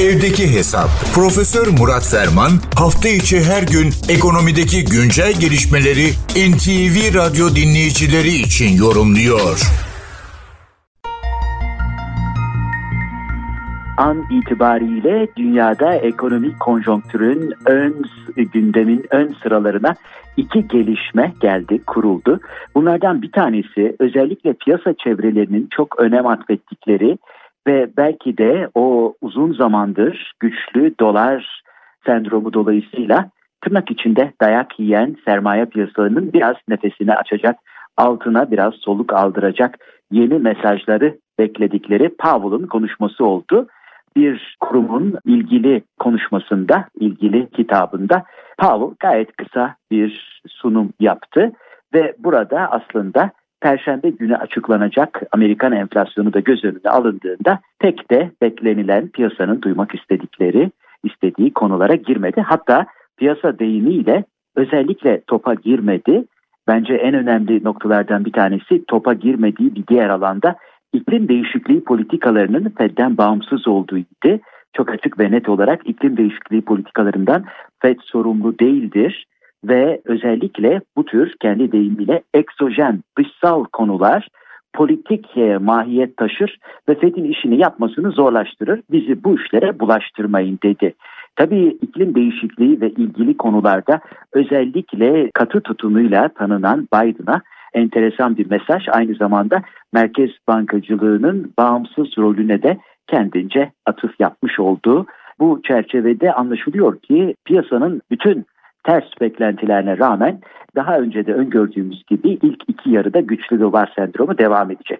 Evdeki Hesap. Profesör Murat Ferman hafta içi her gün ekonomideki güncel gelişmeleri NTV Radyo dinleyicileri için yorumluyor. An itibariyle dünyada ekonomik konjonktürün ön gündemin ön sıralarına iki gelişme geldi, kuruldu. Bunlardan bir tanesi özellikle piyasa çevrelerinin çok önem atfettikleri ve belki de o uzun zamandır güçlü dolar sendromu dolayısıyla tırnak içinde dayak yiyen sermaye piyasalarının biraz nefesini açacak, altına biraz soluk aldıracak yeni mesajları bekledikleri Powell'ın konuşması oldu. Bir kurumun ilgili konuşmasında, ilgili kitabında Powell gayet kısa bir sunum yaptı ve burada aslında Perşembe günü açıklanacak Amerikan enflasyonu da göz önüne alındığında pek de beklenilen piyasanın duymak istedikleri, istediği konulara girmedi. Hatta piyasa deyimiyle özellikle topa girmedi. Bence en önemli noktalardan bir tanesi topa girmediği bir diğer alanda iklim değişikliği politikalarının Fed'den bağımsız olduğuydu. Çok açık ve net olarak iklim değişikliği politikalarından Fed sorumlu değildir ve özellikle bu tür kendi deyimiyle eksojen dışsal konular politik e, mahiyet taşır ve FED'in işini yapmasını zorlaştırır. Bizi bu işlere bulaştırmayın dedi. Tabii iklim değişikliği ve ilgili konularda özellikle katı tutumuyla tanınan Biden'a enteresan bir mesaj. Aynı zamanda merkez bankacılığının bağımsız rolüne de kendince atıf yapmış olduğu bu çerçevede anlaşılıyor ki piyasanın bütün ters beklentilerine rağmen daha önce de öngördüğümüz gibi ilk iki yarıda güçlü dolar sendromu devam edecek.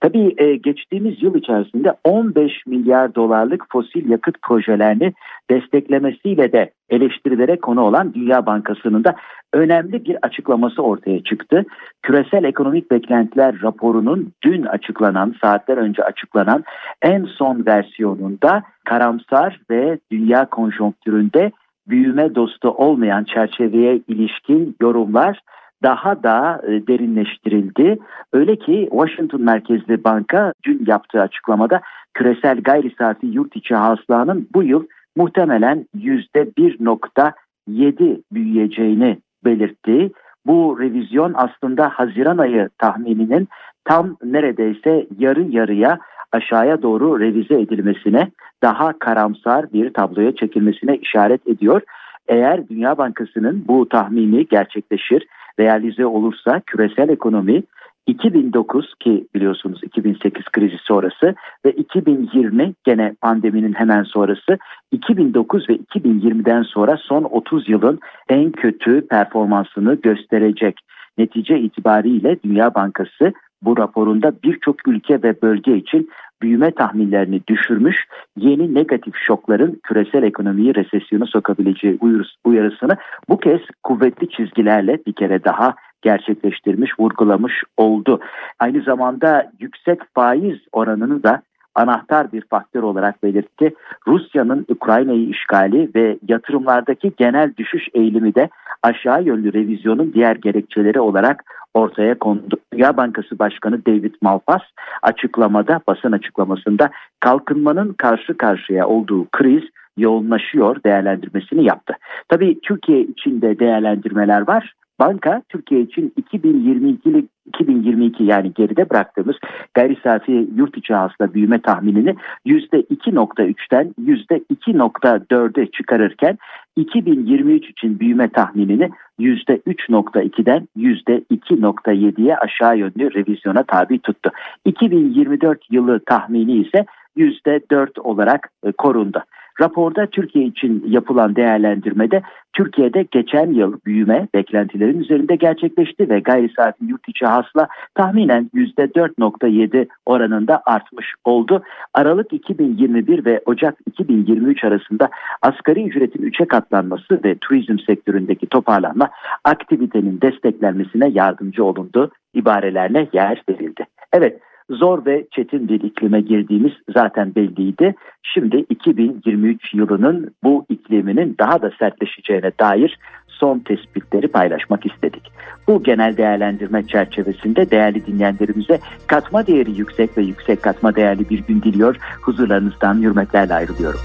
Tabii e, geçtiğimiz yıl içerisinde 15 milyar dolarlık fosil yakıt projelerini desteklemesiyle de eleştirilere konu olan Dünya Bankası'nın da önemli bir açıklaması ortaya çıktı. Küresel ekonomik beklentiler raporunun dün açıklanan, saatler önce açıklanan en son versiyonunda karamsar ve dünya konjonktüründe büyüme dostu olmayan çerçeveye ilişkin yorumlar daha da e, derinleştirildi. Öyle ki Washington merkezli banka dün yaptığı açıklamada küresel gayri safi yurt içi hasılanın bu yıl muhtemelen %1.7 büyüyeceğini belirtti. Bu revizyon aslında Haziran ayı tahmininin tam neredeyse yarı yarıya aşağıya doğru revize edilmesine, daha karamsar bir tabloya çekilmesine işaret ediyor. Eğer Dünya Bankası'nın bu tahmini gerçekleşir, realize olursa küresel ekonomi 2009 ki biliyorsunuz 2008 krizi sonrası ve 2020 gene pandeminin hemen sonrası 2009 ve 2020'den sonra son 30 yılın en kötü performansını gösterecek. Netice itibariyle Dünya Bankası bu raporunda birçok ülke ve bölge için büyüme tahminlerini düşürmüş, yeni negatif şokların küresel ekonomiyi resesyona sokabileceği uyarısını bu kez kuvvetli çizgilerle bir kere daha gerçekleştirmiş, vurgulamış oldu. Aynı zamanda yüksek faiz oranını da anahtar bir faktör olarak belirtti. Rusya'nın Ukrayna'yı işgali ve yatırımlardaki genel düşüş eğilimi de aşağı yönlü revizyonun diğer gerekçeleri olarak ortaya kondu. Dünya Bankası Başkanı David Malpass açıklamada, basın açıklamasında kalkınmanın karşı karşıya olduğu kriz yoğunlaşıyor değerlendirmesini yaptı. Tabii Türkiye için de değerlendirmeler var. Banka Türkiye için 2022 2022 yani geride bıraktığımız gayri safi yurt içi hasıla büyüme tahminini %2.3'ten %2.4'e çıkarırken 2023 için büyüme tahminini %3.2'den %2.7'ye aşağı yönlü revizyona tabi tuttu. 2024 yılı tahmini ise %4 olarak e, korundu. Raporda Türkiye için yapılan değerlendirmede Türkiye'de geçen yıl büyüme beklentilerin üzerinde gerçekleşti ve gayri safi yurt içi hasla tahminen %4.7 oranında artmış oldu. Aralık 2021 ve Ocak 2023 arasında asgari ücretin 3'e katlanması ve turizm sektöründeki toparlanma aktivitenin desteklenmesine yardımcı olundu ibarelerle yer verildi. Evet zor ve çetin bir iklime girdiğimiz zaten belliydi. Şimdi 2023 yılının bu ikliminin daha da sertleşeceğine dair son tespitleri paylaşmak istedik. Bu genel değerlendirme çerçevesinde değerli dinleyenlerimize katma değeri yüksek ve yüksek katma değerli bir gün diliyor. Huzurlarınızdan hürmetlerle ayrılıyorum.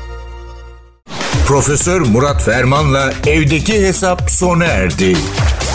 Profesör Murat Ferman'la evdeki hesap sona erdi.